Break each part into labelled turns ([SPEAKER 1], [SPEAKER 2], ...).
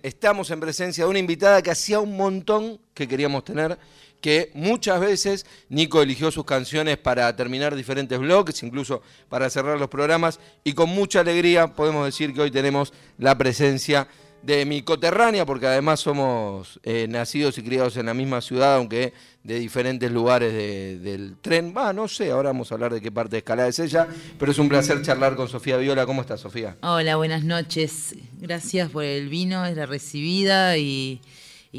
[SPEAKER 1] Estamos en presencia de una invitada que hacía un montón que queríamos tener, que muchas veces Nico eligió sus canciones para terminar diferentes blogs, incluso para cerrar los programas, y con mucha alegría podemos decir que hoy tenemos la presencia mi coterránea, porque además somos eh, nacidos y criados en la misma ciudad, aunque de diferentes lugares del tren. Va, no sé, ahora vamos a hablar de qué parte de Escalada es ella, pero es un placer charlar con Sofía Viola. ¿Cómo estás, Sofía?
[SPEAKER 2] Hola, buenas noches. Gracias por el vino, es la recibida y,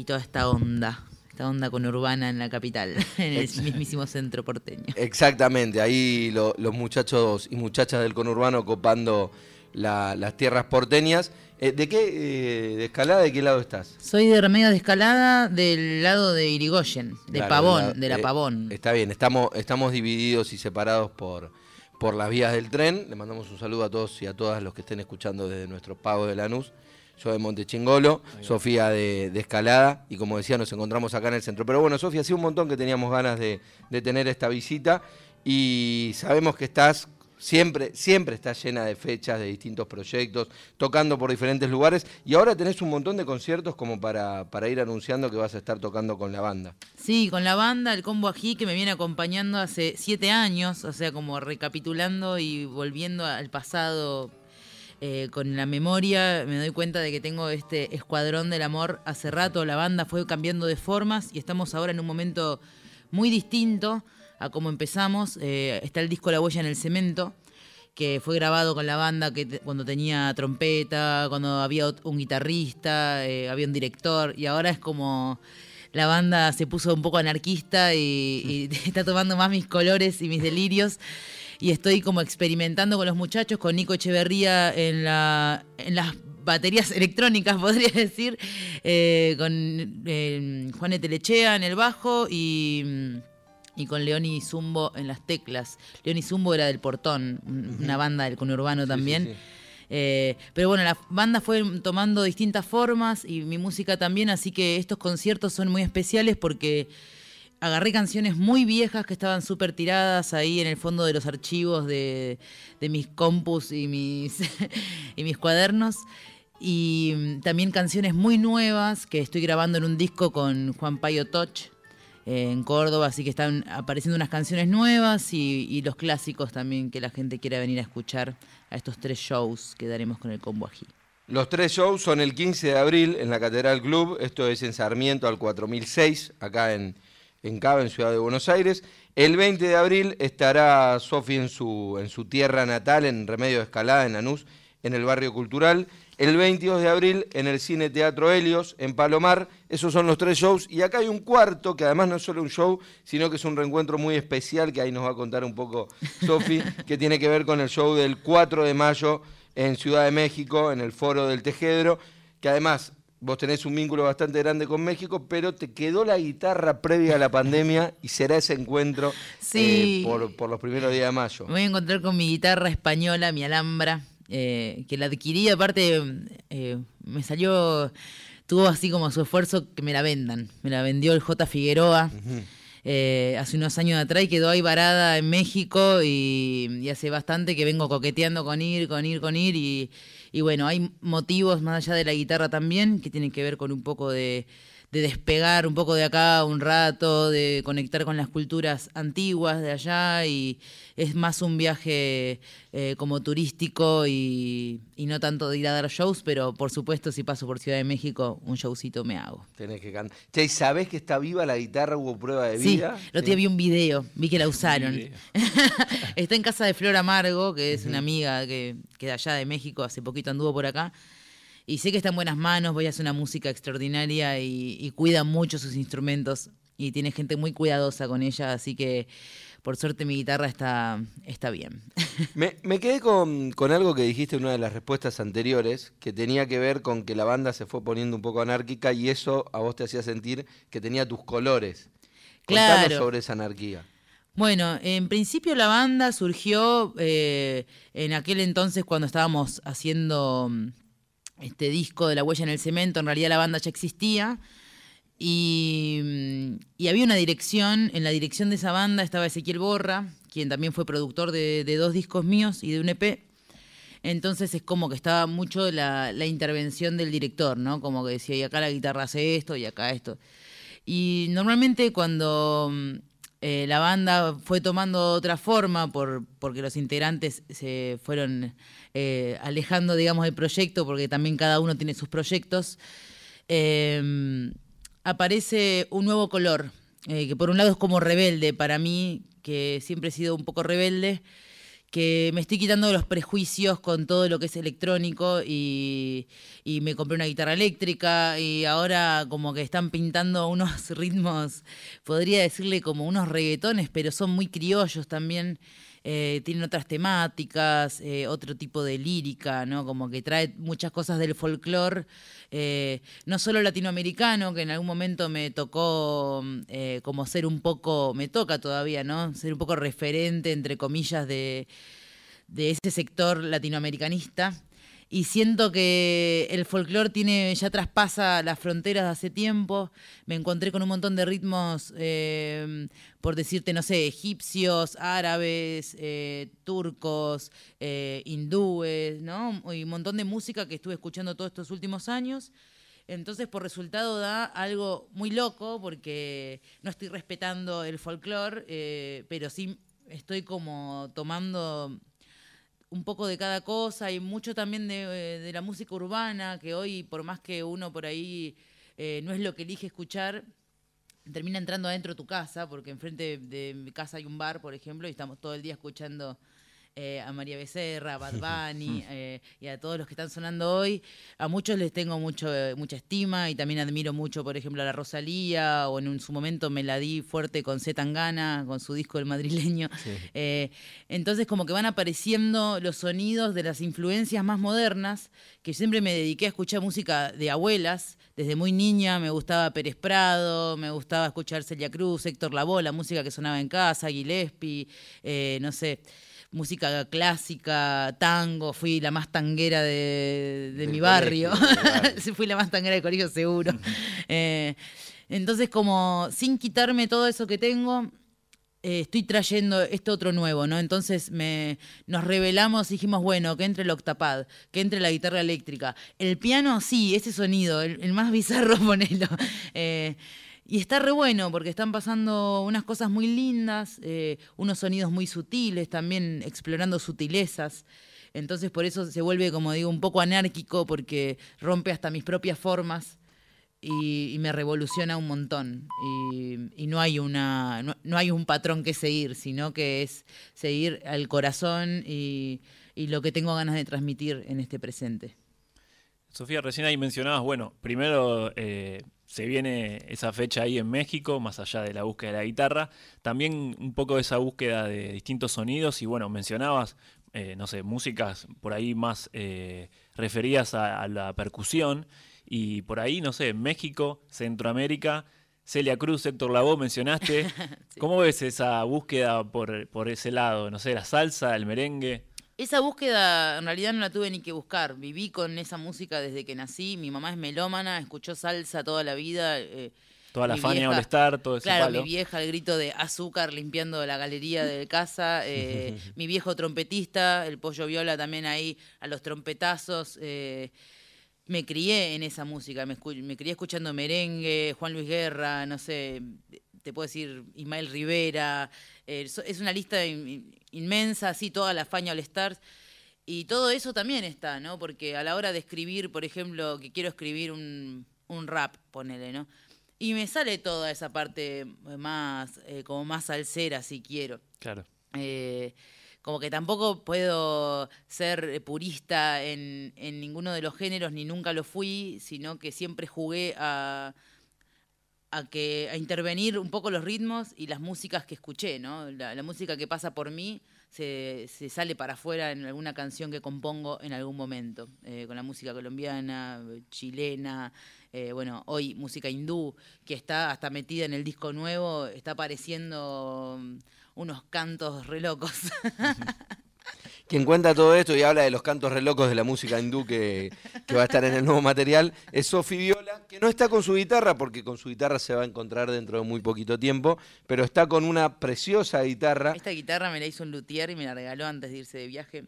[SPEAKER 2] toda esta onda esta onda conurbana en la capital, en el mismísimo centro porteño.
[SPEAKER 1] Exactamente, ahí los muchachos y muchachas del conurbano copando las tierras porteñas. Eh, ¿De qué eh, de escalada de qué lado estás?
[SPEAKER 2] Soy de Remedio de Escalada del lado de Irigoyen, de Pavón, de la eh, Pavón.
[SPEAKER 1] Está bien, estamos, estamos divididos y separados por, por las vías del tren. Le mandamos un saludo a todos y a todas los que estén escuchando desde nuestro pago de Lanús. Yo de Montechingolo, Sofía de, Escalada, y como decía, nos encontramos acá en el centro. Pero bueno, Sofía, hacía un montón que teníamos ganas de, de tener esta visita y sabemos que estás Siempre, siempre está llena de fechas, de distintos proyectos, tocando por diferentes lugares. Y ahora tenés un montón de conciertos como para, para ir anunciando que vas a estar tocando con la banda.
[SPEAKER 2] Sí, con la banda, el combo ají que me viene acompañando hace siete años, o sea, como recapitulando y volviendo al pasado eh, con la memoria, me doy cuenta de que tengo este escuadrón del amor hace rato. La banda fue cambiando de formas y estamos ahora en un momento muy distinto a cómo empezamos. Eh, está el disco La huella en el cemento, que fue grabado con la banda que cuando tenía trompeta, cuando había un guitarrista, eh, había un director, y ahora es como la banda se puso un poco anarquista y, está tomando más mis colores y mis delirios. Y estoy como experimentando con los muchachos, con Nico Echeverría en, la, en las baterías electrónicas, podría decir, eh, con Juan Etelechea en el bajo y mm, y con Leoni Zumbo en las teclas. Leoni Zumbo era del Portón, una banda del conurbano también. Eh, pero bueno, la banda fue tomando distintas formas y mi música también, así que estos conciertos son muy especiales porque agarré canciones muy viejas que estaban súper tiradas ahí en el fondo de los archivos de, mis compus y mis, y mis cuadernos. Y también canciones muy nuevas que estoy grabando en un disco con Juan Payo Toch, en Córdoba, así que están apareciendo unas canciones nuevas y, los clásicos también que la gente quiera venir a escuchar a estos tres shows que daremos con el Combo Ají.
[SPEAKER 1] Los tres shows son el 15 de abril en la Catedral Club, esto es en Sarmiento al 4006, acá en, en Cava, en Ciudad de Buenos Aires. El 20 de abril estará Sofi en su, en su tierra natal, en Remedio de Escalada, en Lanús, en el barrio cultural el 22 de abril en el Cine Teatro Helios, en Palomar. Esos son los tres shows. Y acá hay un cuarto, que además no es solo un show, sino que es un reencuentro muy especial, que ahí nos va a contar un poco Sofi, que tiene que ver con el show del 4 de mayo en Ciudad de México, en el Foro del Tejedro, que además vos tenés un vínculo bastante grande con México, pero te quedó la guitarra previa a la pandemia y será ese encuentro eh, por, por los primeros días de mayo.
[SPEAKER 2] Me voy a encontrar con mi guitarra española, mi Alhambra eh, que la adquirí, aparte eh, me salió, tuvo así como su esfuerzo que me la vendan. Me la vendió el J. Figueroa. Eh, hace unos años atrás y quedó ahí varada en México y, hace bastante que vengo coqueteando con ir, con ir, con ir y, y bueno, hay motivos más allá de la guitarra también que tienen que ver con un poco de de despegar un poco de acá un rato, de conectar con las culturas antiguas de allá y es más un viaje eh, como turístico y, no tanto de ir a dar shows, pero por supuesto si paso por Ciudad de México un showcito me hago.
[SPEAKER 1] Tenés que cantar. ¿Y sabés que está viva la guitarra? ¿Hubo prueba de vida?
[SPEAKER 2] Sí, el otro vi un video, vi que la usaron. está en casa de Flor Amargo, que es una amiga que, que de allá de México, hace poquito anduvo por acá y sé que está en buenas manos, voy a hacer una música extraordinaria y, cuida mucho sus instrumentos y tiene gente muy cuidadosa con ella, así que por suerte mi guitarra está, está bien.
[SPEAKER 1] Me, quedé con, algo que dijiste en una de las respuestas anteriores, que tenía que ver con que la banda se fue poniendo un poco anárquica y eso a vos te hacía sentir que tenía tus colores. Claro. sobre esa anarquía.
[SPEAKER 2] Bueno, en principio la banda surgió eh, en aquel entonces cuando estábamos haciendo este disco de La Huella en el Cemento, en realidad la banda ya existía. Y, había una dirección, en la dirección de esa banda estaba Ezequiel Borra, quien también fue productor de, dos discos míos y de un EP. Entonces es como que estaba mucho la, intervención del director, ¿no? Como que decía, y acá la guitarra hace esto, y acá esto. Y normalmente cuando eh, la banda fue tomando otra forma por, porque los integrantes se fueron eh, alejando, digamos, del proyecto, porque también cada uno tiene sus proyectos, eh, aparece un nuevo color, que por un lado es como rebelde para mí, que siempre he sido un poco rebelde, que me estoy quitando los prejuicios con todo lo que es electrónico y, y, me compré una guitarra eléctrica y ahora como que están pintando unos ritmos, podría decirle como unos reggaetones, pero son muy criollos también eh, tienen otras temáticas, eh, otro tipo de lírica, ¿no? Como que trae muchas cosas del folclore, eh, no solo latinoamericano, que en algún momento me tocó eh, como ser un poco, me toca todavía, ¿no? Ser un poco referente, entre comillas, de, de ese sector latinoamericanista y siento que el folclore tiene ya traspasa las fronteras de hace tiempo. Me encontré con un montón de ritmos, eh, por decirte, no sé, egipcios, árabes, eh, turcos, eh, hindúes, ¿no? Y un montón de música que estuve escuchando todos estos últimos años. Entonces, por resultado, da algo muy loco porque no estoy respetando el folclore, pero sí estoy como tomando un poco de cada cosa y mucho también de, de, la música urbana, que hoy, por más que uno por ahí eh, no es lo que elige escuchar, termina entrando adentro de tu casa, porque enfrente de mi casa hay un bar, por ejemplo, y estamos todo el día escuchando eh, a María Becerra, a Bad Bunny eh, y a todos los que están sonando hoy. A muchos les tengo mucho, eh, mucha estima y también admiro mucho, por ejemplo, a la Rosalía o en su momento me la di fuerte con Z Tangana, con su disco El Madrileño. Sí. Entonces como que van apareciendo los sonidos de las influencias más modernas, que siempre me dediqué a escuchar música de abuelas. Desde muy niña me gustaba Pérez Prado, me gustaba escuchar Celia Cruz, Héctor Lavoe, la música que sonaba en casa, Gillespie, no sé música clásica, tango, fui la más tanguera de, de, mi barrio, colegio, fui la más tanguera del colegio seguro. eh, entonces como sin quitarme todo eso que tengo, eh, estoy trayendo esto otro nuevo, ¿no? Entonces me, nos revelamos y dijimos, bueno, que entre el octapad, que entre la guitarra eléctrica. El piano, sí, ese sonido, el, el más bizarro, ponelo. Eh, y está re bueno porque están pasando unas cosas muy lindas, eh, unos sonidos muy sutiles, también explorando sutilezas. Entonces por eso se vuelve, como digo, un poco anárquico porque rompe hasta mis propias formas y, me revoluciona un montón. Y, no, hay una, no, hay un patrón que seguir, sino que es seguir al corazón y, y lo que tengo ganas de transmitir en este presente.
[SPEAKER 3] Sofía, recién ahí mencionabas, bueno, primero eh, se viene esa fecha ahí en México, más allá de la búsqueda de la guitarra, también un poco de esa búsqueda de distintos sonidos y bueno, mencionabas, eh, no sé, músicas por ahí más eh, referidas a, a, la percusión y por ahí, no sé, México, Centroamérica, Celia Cruz, Héctor Lavoe mencionaste, sí. ¿cómo ves esa búsqueda por, por ese lado? No sé, la salsa, el merengue.
[SPEAKER 2] Esa búsqueda en realidad no la tuve ni que buscar. Viví con esa música desde que nací. Mi mamá es melómana, escuchó salsa toda la vida. Eh,
[SPEAKER 3] Toda la Fania All-Star, todo ese
[SPEAKER 2] Claro,
[SPEAKER 3] palo.
[SPEAKER 2] mi vieja, el grito de azúcar limpiando la galería de casa. Eh, mi viejo trompetista, el pollo viola también ahí a los trompetazos. Eh, me crié en esa música. Me, me crié escuchando merengue, Juan Luis Guerra, no sé, te puedo decir Ismael Rivera. es una lista inmensa, así toda la Fania All Stars. Y todo eso también está, ¿no? Porque a la hora de escribir, por ejemplo, que quiero escribir un, un rap, ponele, ¿no? Y me sale toda esa parte más, eh, como más salsera, si quiero.
[SPEAKER 3] Claro.
[SPEAKER 2] Eh, como que tampoco puedo ser purista en, en, ninguno de los géneros, ni nunca lo fui, sino que siempre jugué a, a, que, a intervenir un poco los ritmos y las músicas que escuché, ¿no? La, música que pasa por mí se, se, sale para afuera en alguna canción que compongo en algún momento, eh, con la música colombiana, chilena, eh, bueno, hoy música hindú, que está hasta metida en el disco nuevo, está apareciendo um, unos cantos re locos.
[SPEAKER 1] Quien cuenta todo esto y habla de los cantos re locos de la música hindú que, que va a estar en el nuevo material es Sofi Viola, que no está con su guitarra, porque con su guitarra se va a encontrar dentro de muy poquito tiempo, pero está con una preciosa guitarra.
[SPEAKER 2] Esta guitarra me la hizo un luthier y me la regaló antes de irse de viaje.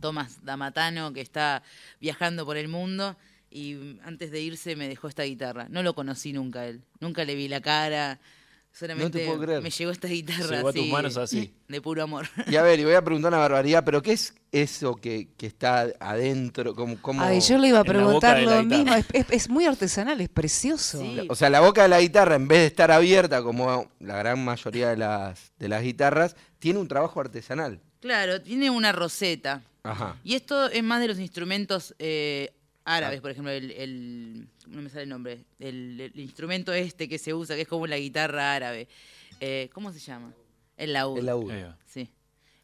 [SPEAKER 2] Tomás Damatano, que está viajando por el mundo y antes de irse me dejó esta guitarra. No lo conocí nunca él, nunca le vi la cara. Solamente
[SPEAKER 1] puedo creer.
[SPEAKER 2] me llegó esta guitarra
[SPEAKER 3] Llegó a tus
[SPEAKER 2] así,
[SPEAKER 3] manos así.
[SPEAKER 2] de puro amor.
[SPEAKER 1] Y a ver, y voy a preguntar una barbaridad, pero ¿qué es eso que, que está adentro? ¿Cómo, cómo-
[SPEAKER 4] Ay, yo le iba a preguntar lo mismo. Es, es- es muy artesanal, es precioso.
[SPEAKER 2] Sí.
[SPEAKER 1] O sea, la boca de la guitarra, en vez de estar abierta como la gran mayoría de las, de las guitarras, tiene un trabajo artesanal.
[SPEAKER 2] Claro, tiene una roseta.
[SPEAKER 1] Ajá.
[SPEAKER 2] Y esto es más de los instrumentos eh. Árabes, por ejemplo, el, el- no me sale el nombre, el, el instrumento este que se usa, que es como la guitarra árabe. Eh, ¿Cómo se llama? El laúd.
[SPEAKER 1] El laúd.
[SPEAKER 2] Sí,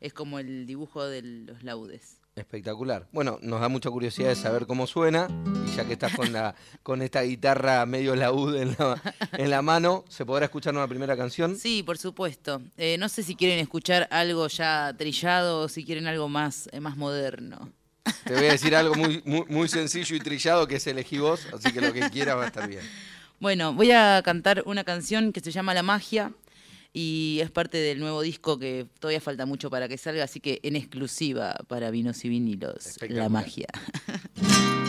[SPEAKER 2] es como el dibujo de los laudes.
[SPEAKER 1] Espectacular. Bueno, nos da mucha curiosidad de saber cómo suena. Y ya que estás con, la, con esta guitarra medio laúd en la, en la mano, ¿se podrá escuchar una primera canción?
[SPEAKER 2] Sí, por supuesto. Eh, no sé si quieren escuchar algo ya trillado o si quieren algo más, eh, más moderno.
[SPEAKER 1] Te voy a decir algo muy, muy, muy sencillo y trillado que es elegí vos, así que lo que quieras va a estar bien.
[SPEAKER 2] Bueno, voy a cantar una canción que se llama La Magia y es parte del nuevo disco que todavía falta mucho para que salga, así que en exclusiva para vinos y vinilos, La. Magia.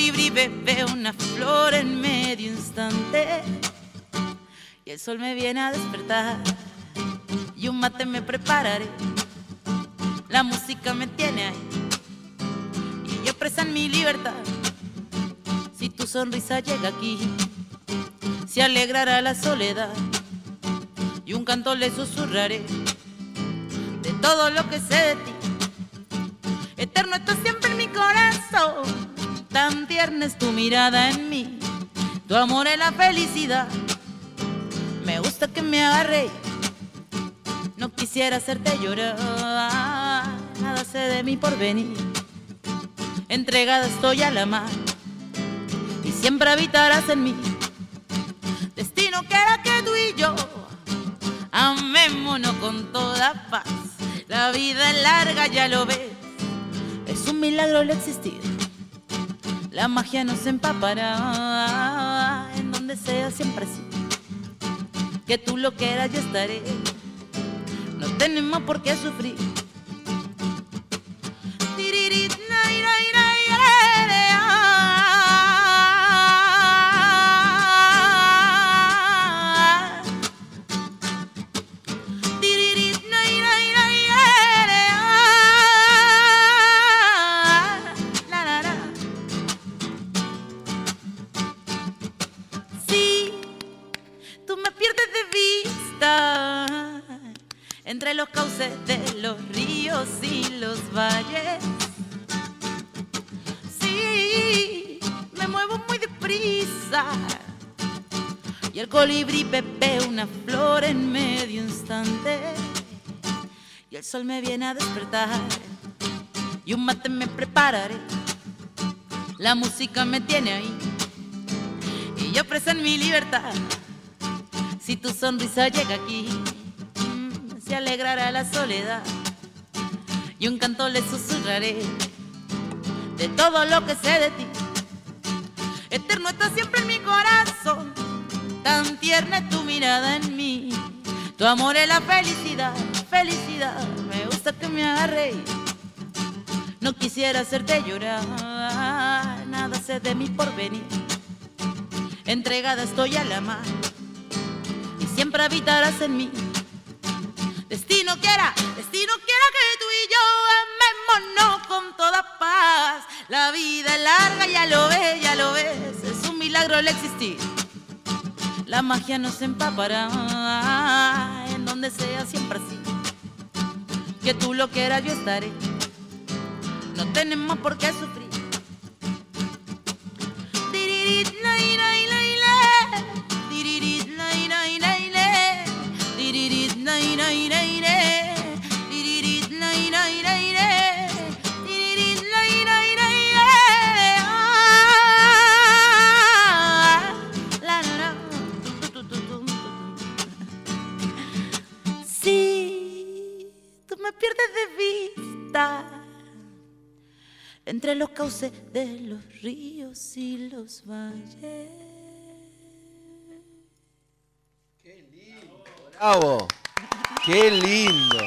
[SPEAKER 2] colibrí bebe una flor en medio instante y el sol me viene a despertar y un mate me prepararé. La música me tiene ahí y yo presa en mi libertad. Si tu sonrisa llega aquí, se alegrará la soledad y un canto le susurraré de todo lo que sé de ti. Eterno estás siempre en mi corazón, tan tierna es tu mirada en mí, tu amor es la felicidad. Me gusta que me agarre, no quisiera hacerte llorar, nada sé de mi porvenir entregada estoy a la mar y siempre habitarás en mí. Destino que era que tú y yo amémonos con toda paz. La vida es larga, ya lo ves, es un milagro el existir. La magia nos empapará en donde sea siempre así. Que tú lo quieras, yo estaré. No tenemos por qué sufrir. Sol me viene a despertar y un mate me prepararé. La música me tiene ahí y yo presa en mi libertad. Si tu sonrisa llega aquí, mm, se alegrará la soledad. Y un canto le susurraré de todo lo que sé de ti. Eterno está siempre en mi corazón, tan tierna es tu mirada en mí. Tu amor es la felicidad, felicidad. Me. No quisiera hacerte llorar, nada sé de mi porvenir. Entregada estoy a la mar y siempre habitarás en mí. Destino quiera, destino quiera que tú y yo amémonos con toda paz. La vida es larga, ya lo ves, ya lo ves, es un milagro el existir. La magia nos empapará en donde sea siempre así. Que tú lo quieras, yo estaré. No tenemos por qué sufrir. Entre los cauces de los ríos y los valles.
[SPEAKER 1] ¡Bravo! ¡Qué lindo!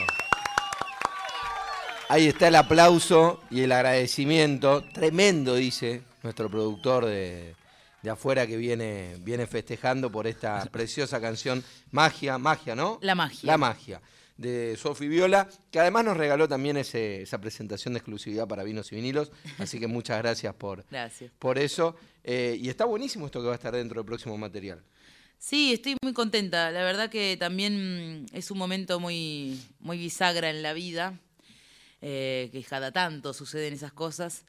[SPEAKER 1] Ahí está el aplauso y el agradecimiento. Tremendo, dice nuestro productor de, de afuera que viene, viene festejando por esta preciosa canción Magia, Magia, ¿no?
[SPEAKER 2] La magia.
[SPEAKER 1] La Magia, de Sofi Viola, que además nos regaló también ese- esa presentación de exclusividad para vinos y vinilos. Así que muchas gracias por,
[SPEAKER 2] Gracias.
[SPEAKER 1] por eso. Eh, y está buenísimo esto que va a estar dentro del próximo material.
[SPEAKER 2] Sí, estoy muy contenta. La verdad que también mm, es un momento muy, muy bisagra en la vida, eh, que cada tanto suceden esas cosas,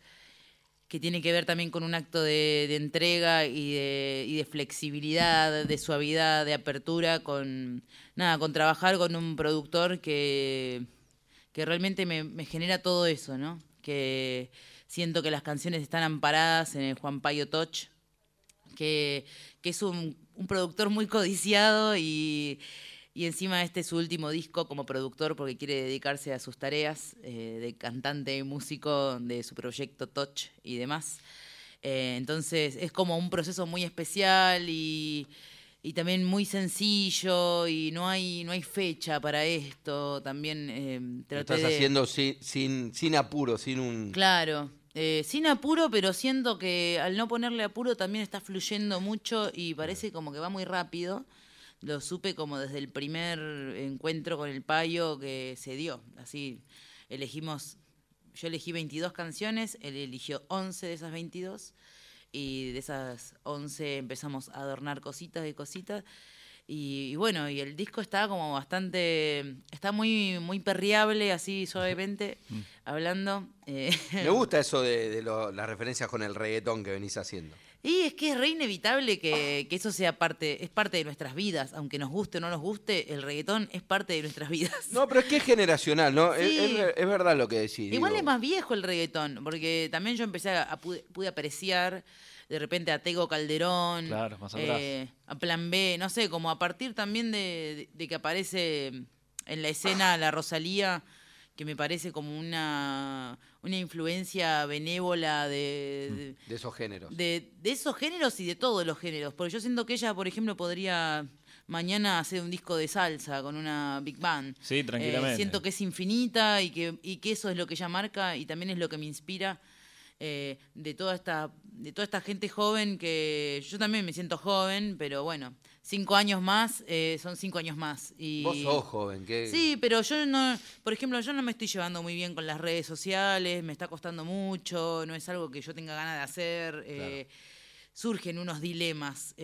[SPEAKER 2] que tiene que ver también con un acto de, entrega y de, flexibilidad, de suavidad, de apertura, con nada, con trabajar con un productor que, que realmente me, genera todo eso, ¿no? Que siento que las canciones están amparadas en el Juan Payo Touch, que, que es un, un productor muy codiciado y, y encima este es su último disco como productor porque quiere dedicarse a sus tareas eh, de cantante y músico de su proyecto Touch y demás. Eh, entonces es como un proceso muy especial y, y también muy sencillo y no hay, no hay fecha para esto. También eh,
[SPEAKER 1] Lo estás
[SPEAKER 2] de-
[SPEAKER 1] haciendo sin, sin, sin apuro, sin un...
[SPEAKER 2] Claro, eh, sin apuro, pero siento que al no ponerle apuro también está fluyendo mucho y parece como que va muy rápido. Lo supe como desde el primer encuentro con el payo que se dio. Así elegimos, yo elegí 22 canciones, él eligió 11 de esas 22 y de esas 11 empezamos a adornar cositas y cositas. Y, y bueno, y el disco está como bastante, está muy, muy perreable, así suavemente, hablando. eh,
[SPEAKER 1] Me gusta eso de, de lo- las referencias con el reggaetón que venís haciendo.
[SPEAKER 2] Y es que es re inevitable que, que eso sea parte, es parte de nuestras vidas, aunque nos guste o no nos guste, el reggaetón es parte de nuestras vidas.
[SPEAKER 1] No, pero es que es generacional, ¿no? Es,
[SPEAKER 2] Sí.
[SPEAKER 1] es ver- es verdad lo que decís.
[SPEAKER 2] Igual
[SPEAKER 1] digo.
[SPEAKER 2] es más viejo el reggaetón, porque también yo empecé a, a pude, pude apreciar de repente a Tego Calderón,
[SPEAKER 3] Claro, más atrás.
[SPEAKER 2] eh, a Plan B, no sé, como a partir también de, de- de que aparece en la escena la Rosalía, que me parece como una, una influencia benévola de- de,
[SPEAKER 1] De esos géneros.
[SPEAKER 2] de, de esos géneros y de todos los géneros. Porque yo siento que ella, por ejemplo, podría mañana hacer un disco de salsa con una big band.
[SPEAKER 3] Sí, tranquilamente.
[SPEAKER 2] Eh, siento que es infinita y que, y que eso es lo que ella marca y también es lo que me inspira eh, de toda esta de toda esta gente joven que yo también me siento joven, pero bueno, cinco años más eh, son cinco años más. Y,
[SPEAKER 1] Vos sos joven, que
[SPEAKER 2] Sí, pero yo no, por ejemplo, yo no me estoy llevando muy bien con las redes sociales, me está costando mucho, no es algo que yo tenga ganas de hacer. eh, surgen unos dilemas,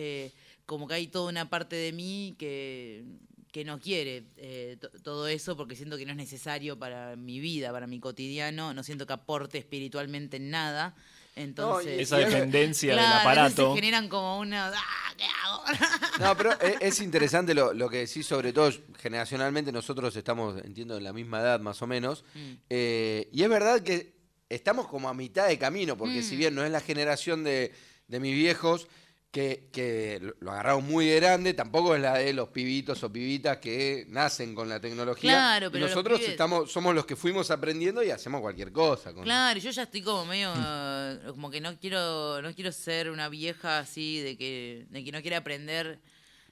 [SPEAKER 2] como que hay toda una parte de mí que, que no quiere eh, to- todo eso porque siento que no es necesario para mi vida, para mi cotidiano, no siento que aporte espiritualmente en nada. Entonces,
[SPEAKER 3] Esa dependencia del
[SPEAKER 2] Claro,
[SPEAKER 3] aparato.
[SPEAKER 2] se generan como una... "Ah, ¿Qué hago?
[SPEAKER 1] No, pero es, es interesante lo, lo que decís, sobre todo generacionalmente nosotros estamos, entiendo, en la misma edad más o menos.
[SPEAKER 2] Mm.
[SPEAKER 1] Eh, y es verdad que estamos como a mitad de camino, porque
[SPEAKER 2] Mm.
[SPEAKER 1] si bien no es la generación de, de mis viejos que, que lo- agarraron muy de grande, tampoco es la de los pibitos o pibitas que nacen con la tecnología.
[SPEAKER 2] Claro, pero
[SPEAKER 1] nosotros
[SPEAKER 2] pibes-
[SPEAKER 1] estamos, somos los que fuimos aprendiendo y hacemos cualquier cosa. con-
[SPEAKER 2] Claro, yo ya estoy como medio eh, como que no quiero no quiero ser una vieja así de que de que no quiere aprender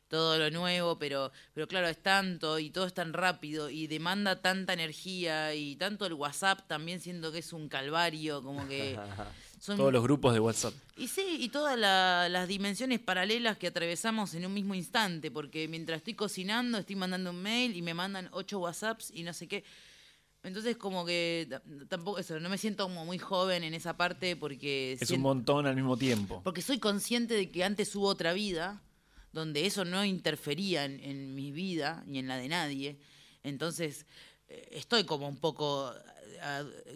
[SPEAKER 2] todo lo nuevo, pero pero claro, es tanto y todo es tan rápido y demanda tanta energía y tanto el WhatsApp también siento que es un calvario, como que son
[SPEAKER 3] Todos los grupos de WhatsApp.
[SPEAKER 2] y sí, y todas la- las dimensiones paralelas que atravesamos en un mismo instante, porque mientras estoy cocinando, estoy mandando un mail y me mandan ocho WhatsApps y no sé qué. Entonces como que tampoco eso, no me siento como muy joven en esa parte porque
[SPEAKER 3] Es un montón al mismo tiempo.
[SPEAKER 2] porque soy consciente de que antes hubo otra vida donde eso no interfería en, en mi vida ni en la de nadie. Entonces estoy como un poco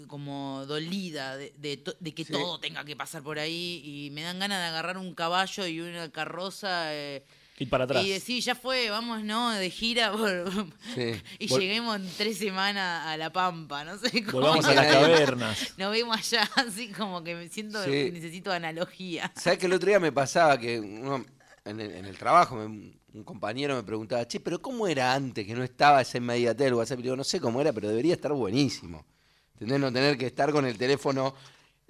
[SPEAKER 2] como dolida de, de que
[SPEAKER 1] Sí.
[SPEAKER 2] todo tenga que pasar por ahí y me dan ganas de agarrar un caballo y una carroza eh,
[SPEAKER 3] Ir para atrás.
[SPEAKER 2] y decir, ya fue, vamos, ¿no? De gira por-
[SPEAKER 1] Sí.
[SPEAKER 2] y
[SPEAKER 3] Vol-
[SPEAKER 2] lleguemos en tres semanas a La Pampa, no sé cómo.
[SPEAKER 3] Volvamos a las cavernas.
[SPEAKER 2] Nos vemos allá, así como que me siento
[SPEAKER 1] Sí.
[SPEAKER 2] que necesito analogía.
[SPEAKER 1] ¿Sabes que el otro día me pasaba que uno en el, en el trabajo, me- un compañero me preguntaba, che, pero ¿cómo era antes que no estaba esa inmediatez del WhatsApp? Y digo, no sé cómo era, pero debería estar buenísimo. ¿Entendés? No tener que estar con el teléfono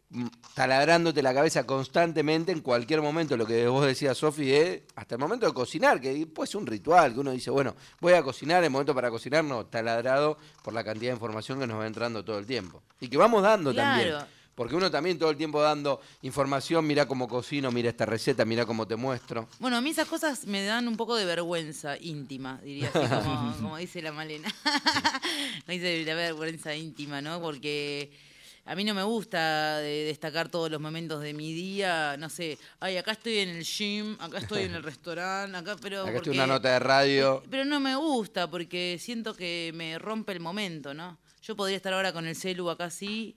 [SPEAKER 1] mm, taladrándote la cabeza constantemente en cualquier momento, lo que vos decías, Sofi, es hasta el momento de cocinar, que puede ser un ritual, que uno dice, bueno, voy a cocinar, el momento para cocinar, no, taladrado por la cantidad de información que nos va entrando todo el tiempo. Y que vamos dando también. Porque uno también todo el tiempo dando información, mira cómo cocino, mira esta receta, mira cómo te muestro.
[SPEAKER 2] Bueno, a mí esas cosas me dan un poco de vergüenza íntima, diría así, como, como dice la Malena. Me dice la vergüenza íntima, ¿no? Porque a mí no me gusta de- destacar todos los momentos de mi día, no sé, ay, acá estoy en el gym, acá estoy en el restaurante, acá, pero...
[SPEAKER 1] Acá estoy
[SPEAKER 2] porque-
[SPEAKER 1] una nota de radio.
[SPEAKER 2] Pero no me gusta porque siento que me rompe el momento, ¿no? Yo podría estar ahora con el celu acá así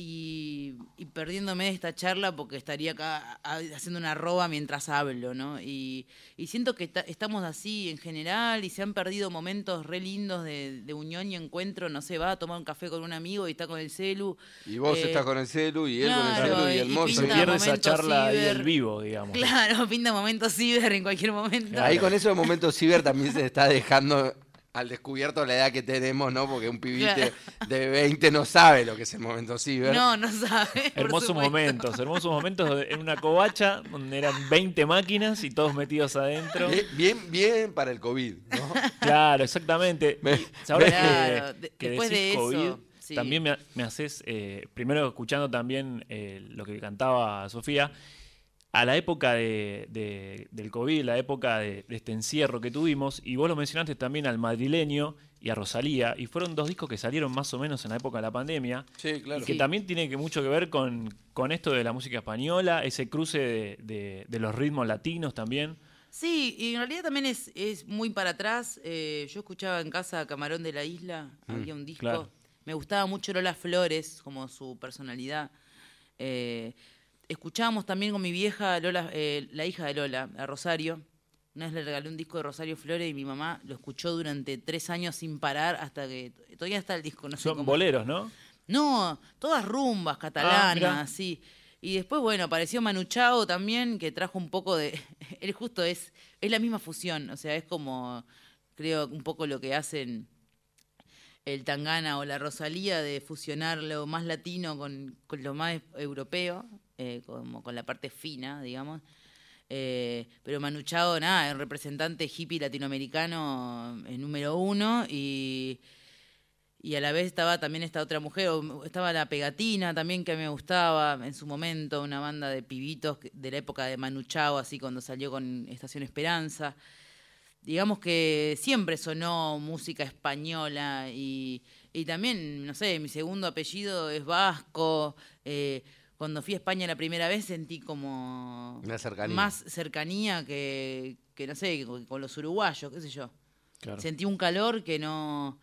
[SPEAKER 2] y, y perdiéndome de esta charla porque estaría acá haciendo una arroba mientras hablo, ¿no? Y, y siento que ta- estamos así en general y se han perdido momentos re lindos de, de unión y encuentro, no sé, va a tomar un café con un amigo y está con el celu.
[SPEAKER 1] Y vos
[SPEAKER 2] eh,
[SPEAKER 1] estás con el celu y él
[SPEAKER 2] claro,
[SPEAKER 1] con el celu y el mozo.
[SPEAKER 3] Se pierde esa charla ahí
[SPEAKER 2] ciber.
[SPEAKER 3] del vivo, digamos.
[SPEAKER 2] Claro, pinta momentos ciber en cualquier momento.
[SPEAKER 1] Ahí con eso de momentos ciber también se está dejando al descubierto la edad que tenemos, ¿no? Porque un pibite de 20 no sabe lo que es el momento ciber.
[SPEAKER 2] No, no sabe.
[SPEAKER 3] Hermosos momentos, hermosos momentos en una covacha donde eran 20 máquinas y todos metidos adentro.
[SPEAKER 1] Bien, bien, bien para el COVID, ¿no?
[SPEAKER 3] Claro, exactamente.
[SPEAKER 1] Me-
[SPEAKER 3] Ahora
[SPEAKER 2] Claro,
[SPEAKER 3] que,
[SPEAKER 2] de-
[SPEAKER 3] que
[SPEAKER 2] después
[SPEAKER 3] decís
[SPEAKER 2] de eso,
[SPEAKER 3] COVID,
[SPEAKER 2] sí.
[SPEAKER 3] también me, me haces, eh, primero escuchando también eh, lo que cantaba Sofía, a la época de, de- del COVID, la época de, de este encierro que tuvimos, y vos lo mencionaste también al madrileño y a Rosalía, y fueron dos discos que salieron más o menos en la época de la pandemia,
[SPEAKER 1] Sí, claro.
[SPEAKER 3] y que
[SPEAKER 2] Sí.
[SPEAKER 3] también tiene que mucho que ver con, con esto de la música española, ese cruce de, de- de los ritmos latinos también.
[SPEAKER 2] Sí, y en realidad también es, es muy para atrás. Eh, yo escuchaba en casa Camarón de la Isla, había un disco.
[SPEAKER 3] claro.
[SPEAKER 2] Me gustaba mucho Lola Flores, como su personalidad. Eh, escuchábamos también con mi vieja, Lola, eh, la hija de Lola, a Rosario. Una vez le regalé un disco de Rosario Flores y mi mamá lo escuchó durante tres años sin parar hasta que todavía está el disco. No sé
[SPEAKER 3] Son
[SPEAKER 2] cómo-
[SPEAKER 3] boleros, ¿no?
[SPEAKER 2] No, todas rumbas
[SPEAKER 3] Ah,
[SPEAKER 2] catalanas,
[SPEAKER 3] mirá.
[SPEAKER 2] sí. Y después, bueno, apareció Manu Chao también, que trajo un poco de. Él justo es. Es la misma fusión. O sea, es como. Creo un poco lo que hacen el Tangana o la Rosalía de fusionar lo más latino con, con lo más europeo, eh, como con la parte fina, digamos. Eh, pero Manu Chao, nada, es representante hippie latinoamericano eh, número uno y, y a la vez estaba también esta otra mujer, estaba la Pegatina también que me gustaba en su momento, una banda de pibitos de la época de Manu Chao, así cuando salió con Estación Esperanza. Digamos que siempre sonó música española y, y también, no sé, mi segundo apellido es vasco. Cuando fui a España la primera vez sentí como
[SPEAKER 1] Una cercanía.
[SPEAKER 2] más cercanía que, que, no sé, con los uruguayos, qué sé yo.
[SPEAKER 3] Claro.
[SPEAKER 2] Sentí un calor que no.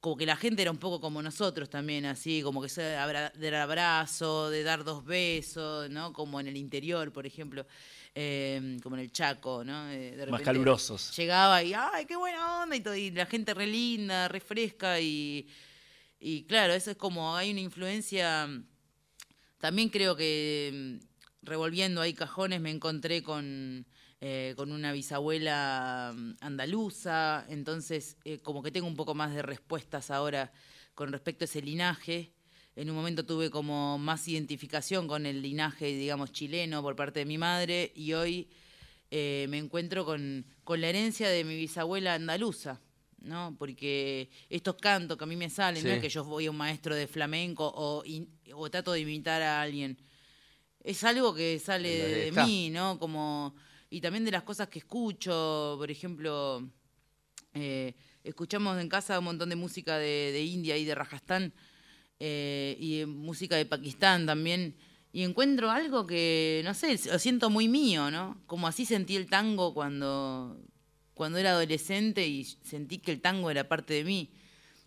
[SPEAKER 2] Como que la gente era un poco como nosotros también, así, como que se abra- del abrazo, de dar dos besos, ¿no? Como en el interior, por ejemplo, eh, como en el Chaco, ¿no? Eh, de
[SPEAKER 3] Más calurosos.
[SPEAKER 2] Llegaba y, ¡ay, qué buena onda! Y, todo, y la gente re linda, re fresca y, y claro, eso es como, hay una influencia. También creo que mm, revolviendo ahí cajones me encontré con, eh, con una bisabuela mm, andaluza, entonces eh, como que tengo un poco más de respuestas ahora con respecto a ese linaje. En un momento tuve como más identificación con el linaje, digamos, chileno por parte de mi madre y hoy eh, me encuentro con, con la herencia de mi bisabuela andaluza. ¿No? Porque estos cantos que a mí me salen, no es que yo voy a un maestro de flamenco o, in- o trato de imitar a alguien. Es algo que sale de mí, ¿no? Como, y también de las cosas que escucho, por ejemplo, eh, escuchamos en casa un montón de música de, de India y de Rajasthan eh, y de música de Pakistán también. Y encuentro algo que, no sé, lo siento muy mío, ¿no? Como así sentí el tango cuando, cuando era adolescente y sentí que el tango era parte de mí.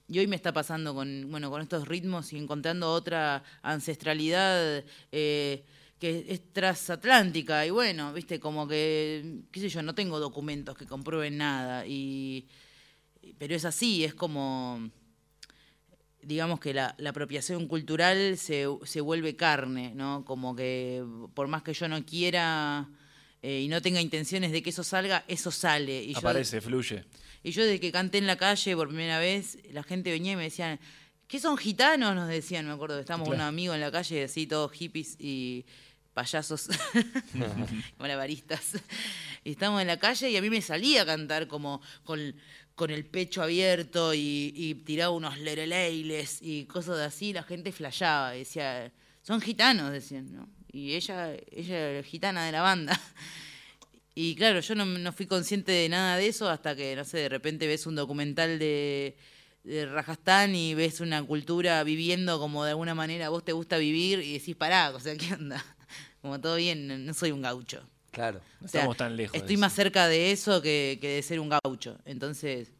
[SPEAKER 2] Y hoy me está pasando con, bueno, con estos ritmos y encontrando otra ancestralidad eh, que es transatlántica. Y bueno, viste, como que, qué sé yo, no tengo documentos que comprueben nada. Y, pero es así, es como, digamos que la, la apropiación cultural se, se vuelve carne, ¿no? Como que por más que yo no quiera, eh, y no tenga intenciones de que eso salga, eso sale. Y yo-
[SPEAKER 3] Aparece, fluye.
[SPEAKER 2] y yo desde que canté en la calle por primera vez, la gente venía y me decían, ¿qué son gitanos? Nos decían, me acuerdo, estábamos con un amigo en la calle, así todos hippies y payasos, malabaristas. Y estábamos en la calle y a mí me salía a cantar como con, con el pecho abierto y, y tiraba unos lereleiles y cosas así. La gente flasheaba y decía, son gitanos, decían, ¿no? Y ella, ella era gitana de la banda. Y claro, yo no, no fui consciente de nada de eso hasta que, no sé, de repente ves un documental de, de Rajasthan y ves una cultura viviendo como de alguna manera a vos te gusta vivir y decís, pará, o sea, ¿qué onda? Como todo bien, no- soy un gaucho.
[SPEAKER 1] Claro.
[SPEAKER 3] No
[SPEAKER 2] O sea,
[SPEAKER 3] estamos tan lejos.
[SPEAKER 2] Estoy más cerca de eso que, que de ser un gaucho. Entonces,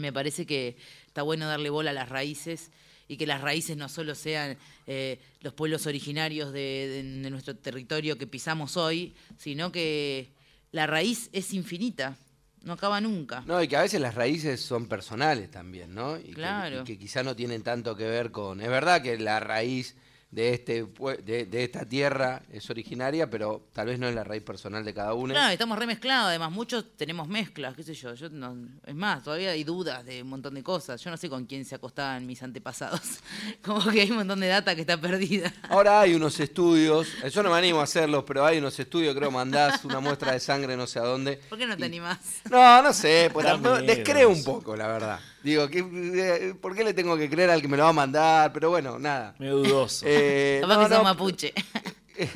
[SPEAKER 2] me parece que está bueno darle bola a las raíces y que las raíces no solo sean eh, los pueblos originarios de, de- de nuestro territorio que pisamos hoy, sino que la raíz es infinita, no acaba nunca.
[SPEAKER 1] No, y que a veces las raíces son personales también, ¿no? Y que-
[SPEAKER 2] Claro.
[SPEAKER 1] y que quizá no tienen tanto que ver con... Es verdad que la raíz de, este, pue- de, de esta tierra es originaria, pero tal vez no es la raíz personal de cada uno.
[SPEAKER 2] Claro, estamos remezclados, además muchos tenemos mezclas, qué sé yo. yo no- es más, todavía hay dudas de un montón de cosas. Yo no sé con quién se acostaban mis antepasados. Como que hay un montón de data que está perdida.
[SPEAKER 1] Ahora hay unos estudios, yo no me animo a hacerlos, pero hay unos estudios, creo, mandás una muestra de sangre no sé a dónde.
[SPEAKER 2] ¿Por qué no te
[SPEAKER 1] y-
[SPEAKER 2] animás?
[SPEAKER 1] No, no sé, pues
[SPEAKER 3] miedo
[SPEAKER 1] descreo un poco, la verdad. Digo, ¿qué, eh, ¿por qué le tengo que creer al que me lo va a mandar? Pero bueno, nada.
[SPEAKER 3] Medio dudoso.
[SPEAKER 1] Eh,
[SPEAKER 2] Capaz
[SPEAKER 1] no,
[SPEAKER 2] que sos
[SPEAKER 1] no,
[SPEAKER 2] mapuche.
[SPEAKER 1] eh,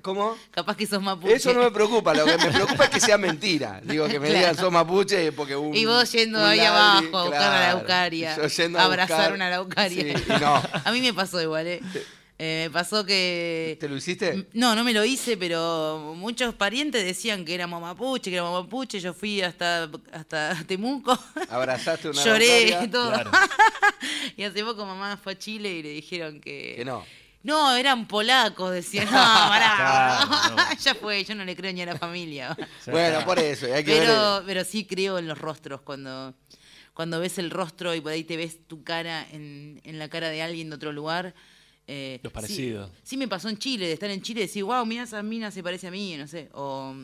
[SPEAKER 1] ¿Cómo?
[SPEAKER 2] Capaz que sos mapuche.
[SPEAKER 1] Eso no me preocupa, lo que me preocupa es que sea mentira. Digo, que me digan sos mapuche porque un.
[SPEAKER 2] Y vos yendo ahí
[SPEAKER 1] ladri-
[SPEAKER 2] abajo a buscar una
[SPEAKER 1] claro.
[SPEAKER 2] araucaria.
[SPEAKER 1] Yo yendo
[SPEAKER 2] a
[SPEAKER 1] a
[SPEAKER 2] abrazar
[SPEAKER 1] buscar-
[SPEAKER 2] una araucaria.
[SPEAKER 1] Sí, no.
[SPEAKER 2] A mí me pasó igual, ¿eh? Eh, me pasó que...
[SPEAKER 1] ¿Te lo hiciste?
[SPEAKER 2] No, no me lo hice, pero muchos parientes decían que éramos mapuche, que éramos mapuche. Yo fui hasta, hasta Temuco.
[SPEAKER 1] Abrazaste una
[SPEAKER 2] Lloré y todo.
[SPEAKER 3] Claro.
[SPEAKER 2] y hace poco mamá fue a Chile y le dijeron que...
[SPEAKER 1] Que no.
[SPEAKER 2] No, eran polacos, decían. No, pará.
[SPEAKER 3] Claro, no.
[SPEAKER 2] ya fue, yo no le creo ni a la familia.
[SPEAKER 1] Bueno, por eso. hay que ver
[SPEAKER 2] Pero,
[SPEAKER 1] el-
[SPEAKER 2] pero sí creo en los rostros, cuando, cuando ves el rostro y por ahí te ves tu cara en, en la cara de alguien de otro lugar. Eh,
[SPEAKER 3] Los
[SPEAKER 2] sí-
[SPEAKER 3] parecidos.
[SPEAKER 2] Sí, me pasó en Chile, de estar en Chile y decir, wow, mira esa mina se parece a mí, no sé. O,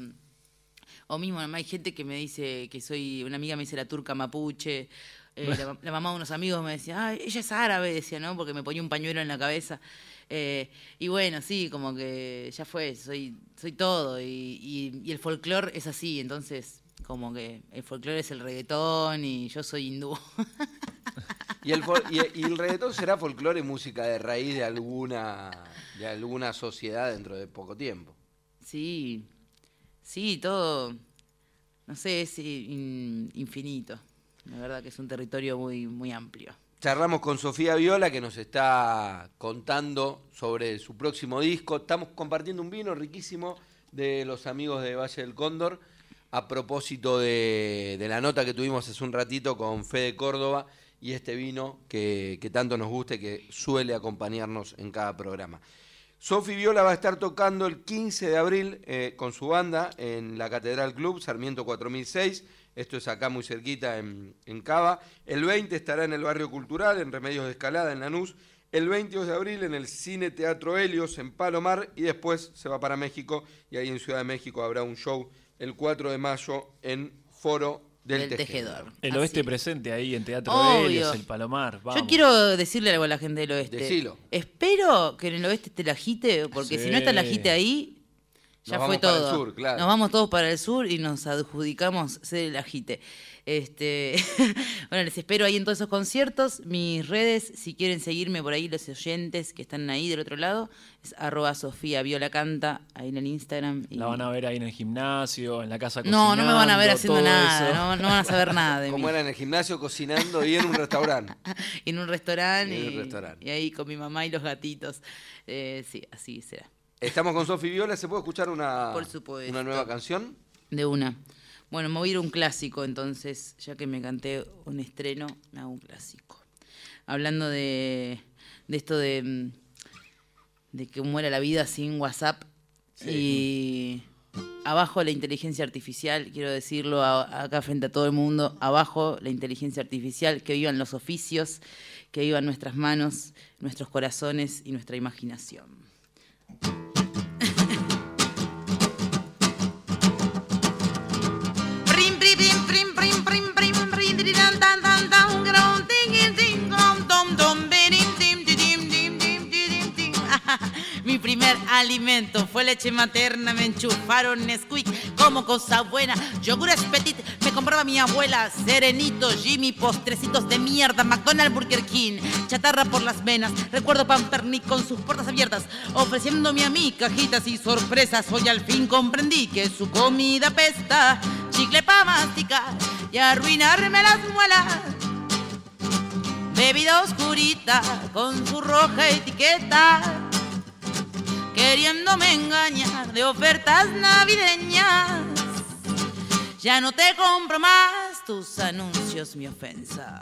[SPEAKER 2] o mismo, hay gente que me dice que soy, una amiga me dice la turca mapuche. eh, la, la mamá de unos amigos me decía, ay, ella es árabe, decía, ¿no? Porque me ponía un pañuelo en la cabeza. Eh, y bueno, sí, como que ya fue, soy, soy todo. Y, y- y el folclore es así, entonces, como que el folclore es el reggaetón y yo soy hindú.
[SPEAKER 1] Y el, y, y el reggaetón será folclore y música de raíz de alguna, de alguna sociedad dentro de poco tiempo.
[SPEAKER 2] sí, sí, todo, no sé, es in- infinito. La verdad que es un territorio muy, muy amplio.
[SPEAKER 1] Charlamos con Sofía Viola que nos está contando sobre su próximo disco. Estamos compartiendo un vino riquísimo de los amigos de Valle del Cóndor a propósito de, la nota que tuvimos hace un ratito con Fede Córdoba y este vino que, que tanto nos gusta y que suele acompañarnos en cada programa. Sofi Viola va a estar tocando el 15 de abril eh, con su banda en la Catedral Club, Sarmiento 4006. Esto es acá muy cerquita en, en Cava. El 20 estará en el Barrio Cultural, en Remedios de Escalada, en Lanús. El 22 de abril en el Cine Teatro Helios, en Palomar. Y después se va para México y ahí en Ciudad de México habrá un show el 4 de mayo en Foro del,
[SPEAKER 2] Del
[SPEAKER 1] Tejedor.
[SPEAKER 2] Tejedor.
[SPEAKER 3] El
[SPEAKER 2] Así
[SPEAKER 3] oeste
[SPEAKER 2] es.
[SPEAKER 3] presente ahí en Teatro
[SPEAKER 2] Obvio.
[SPEAKER 3] Helios, el Palomar. Vamos.
[SPEAKER 2] Yo quiero decirle algo a la gente del oeste.
[SPEAKER 1] Decilo.
[SPEAKER 2] Espero que en el oeste esté la jite, porque si no está la jite ahí, ya
[SPEAKER 1] Nos
[SPEAKER 2] fue
[SPEAKER 1] vamos para el
[SPEAKER 2] todo.
[SPEAKER 1] sur, claro.
[SPEAKER 2] Nos vamos todos para el sur y nos adjudicamos ser el ajite. Este, bueno, les espero ahí en todos esos conciertos. Mis redes, si quieren seguirme por ahí, los oyentes que están ahí del otro lado, es arroba Sofía Viola Canta, ahí en el Instagram. y-
[SPEAKER 3] La van a ver ahí en el gimnasio, en la casa
[SPEAKER 2] no, no me van a ver
[SPEAKER 3] cocinando,
[SPEAKER 2] haciendo nada, no, no van a saber nada de mí.
[SPEAKER 1] Como era en el gimnasio cocinando y en un restaurante.
[SPEAKER 2] en un restaurante
[SPEAKER 1] En
[SPEAKER 2] y,
[SPEAKER 1] un restaurante.
[SPEAKER 2] y ahí con mi mamá y los gatitos. Eh, sí, así será.
[SPEAKER 1] Estamos con Sofi Viola. ¿Se puede escuchar una,
[SPEAKER 2] Por supuesto.
[SPEAKER 1] una nueva canción?
[SPEAKER 2] De una. Bueno, me voy a ir a un clásico, entonces, ya que me canté un estreno, me hago un clásico. Hablando de, de esto de, mm, de que muera la vida sin WhatsApp y abajo la inteligencia artificial, quiero decirlo a- acá frente a todo el mundo, abajo la inteligencia artificial, que vivan los oficios, que vivan nuestras manos, nuestros corazones y nuestra imaginación. Primer alimento fue leche materna, me enchufaron Nesquik como cosa buena. Yogur Petit me compraba mi abuela, Serenito, Jimmy, postrecitos de mierda, McDonald's, Burger King, chatarra por las venas. Recuerdo Pampernick con sus puertas abiertas, ofreciéndome a mí cajitas y sorpresas. Hoy al fin comprendí que su comida pesta, chicle pa' masticar y arruinarme las muelas. Bebida oscurita con su roja etiqueta, queriéndome engañar de ofertas navideñas. Ya no te compro más tus anuncios, mi ofensa.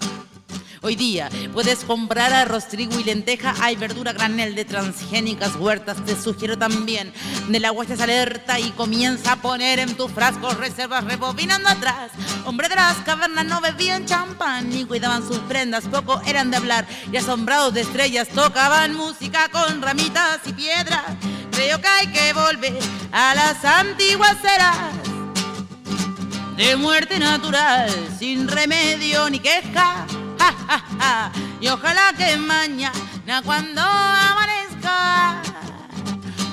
[SPEAKER 2] Hoy día puedes comprar arroz, trigo y lenteja. Hay verdura granel de transgénicas huertas. Te sugiero también de la huestes alerta y comienza a poner en tus frascos reservas rebobinando atrás. Hombre de las cavernas no bebían champán ni cuidaban sus prendas. Poco eran de hablar y asombrados de estrellas tocaban música con ramitas y piedras. Creo que hay que volver a las antiguas eras de muerte natural, sin remedio ni queja. Y ojalá que mañana cuando amanezca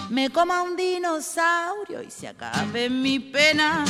[SPEAKER 2] me coma un dinosaurio y se acabe mi pena.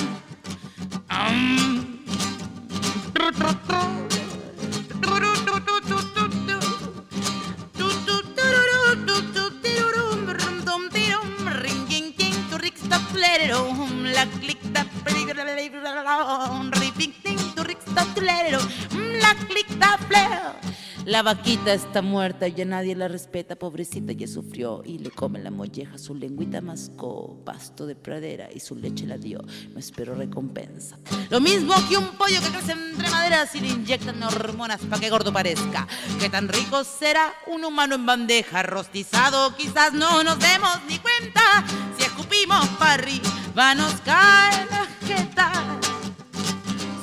[SPEAKER 2] La vaquita está muerta y ya nadie la respeta, pobrecita ya sufrió y le come la molleja, su lengüita mascó, pasto de pradera y su leche la dio, no espero recompensa. Lo mismo que un pollo que crece entre maderas y le inyectan hormonas para que gordo parezca. Qué tan rico será un humano en bandeja, rostizado, quizás no nos demos ni cuenta. Si escupimos para arriba nos cae la jeta.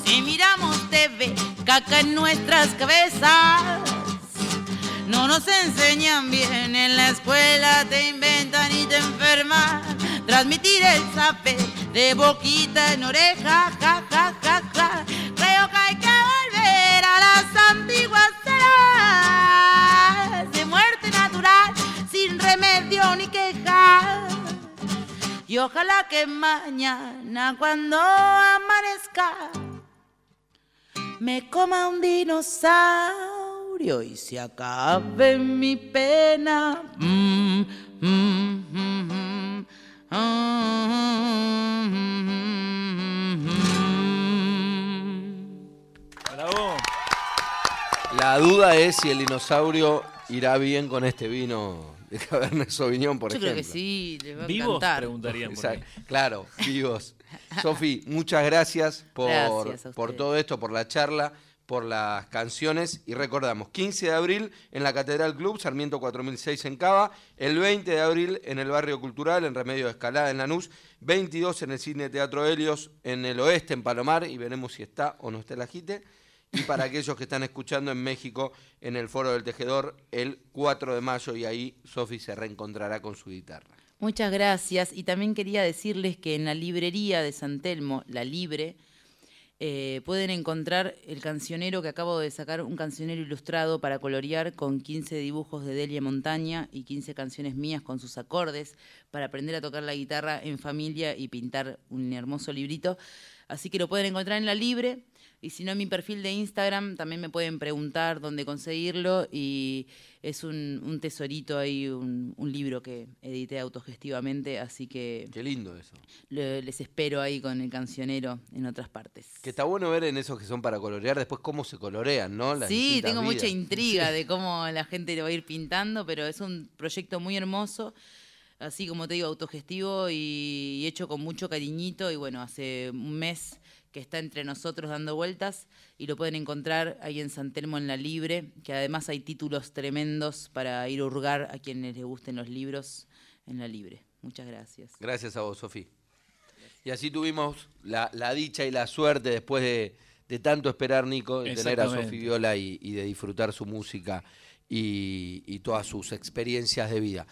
[SPEAKER 2] Si miramos TV, caca en nuestras cabezas. No nos enseñan bien en la escuela, te inventan y te enferman. Transmitir el saber de boquita en oreja, ja, ja, ja, ja. Creo que hay que volver a las antiguas eras de muerte natural, sin remedio ni queja. Y ojalá que mañana cuando amanezca me coma un dinosaurio y se acabe mi pena. Mm, mm, mm,
[SPEAKER 3] Bravo.
[SPEAKER 1] La duda es si el dinosaurio irá bien con este vino de Cabernet Sauvignon, por
[SPEAKER 2] Yo
[SPEAKER 1] ejemplo.
[SPEAKER 2] creo que sí, les va a
[SPEAKER 3] Vivos
[SPEAKER 2] encantar.
[SPEAKER 3] preguntarían por.
[SPEAKER 1] Claro, vivos. Sofi, muchas gracias por,
[SPEAKER 2] Gracias
[SPEAKER 1] por todo esto, por la charla, por las canciones. Y recordamos, 15 de abril en la Catedral Club, Sarmiento 4006 en Cava, el 20 de abril en el Barrio Cultural, en Remedio de Escalada, en Lanús, 22 en el Cine Teatro Helios, en el oeste, en Palomar, y veremos si está o no está el agite. Y para aquellos que están escuchando en México, en el Foro del Tejedor, el 4 de mayo, y ahí Sofi se reencontrará con su guitarra.
[SPEAKER 2] Muchas gracias. Y también quería decirles que en la librería de San Telmo, La Libre, eh, pueden encontrar el cancionero que acabo de sacar, un cancionero ilustrado para colorear con 15 dibujos de Delia Montaña y 15 canciones mías con sus acordes para aprender a tocar la guitarra en familia y pintar un hermoso librito. Así que lo pueden encontrar en La Libre. Y si no, en mi perfil de Instagram también me pueden preguntar dónde conseguirlo. Y es un, un tesorito ahí, un, un libro que edité autogestivamente. Así que
[SPEAKER 1] Qué lindo eso.
[SPEAKER 2] le- les espero ahí con el cancionero en otras partes.
[SPEAKER 1] Que está bueno ver en esos que son para colorear después cómo se colorean, ¿no? Las
[SPEAKER 2] Sí, tengo mucha intriga de cómo la gente lo va a ir pintando, pero es un proyecto muy hermoso, así como te digo, autogestivo y, y hecho con mucho cariñito. Y bueno, hace un mes que está entre nosotros dando vueltas y lo pueden encontrar ahí en San Telmo en la Libre, que además hay títulos tremendos para ir a hurgar a quienes les gusten los libros en la Libre. Muchas gracias.
[SPEAKER 1] Gracias a vos, Sofía. Y así tuvimos la, la dicha y la suerte después de, de tanto esperar, Nico, de tener a. Sofía Viola y, y de disfrutar su música y, y todas sus experiencias de vida.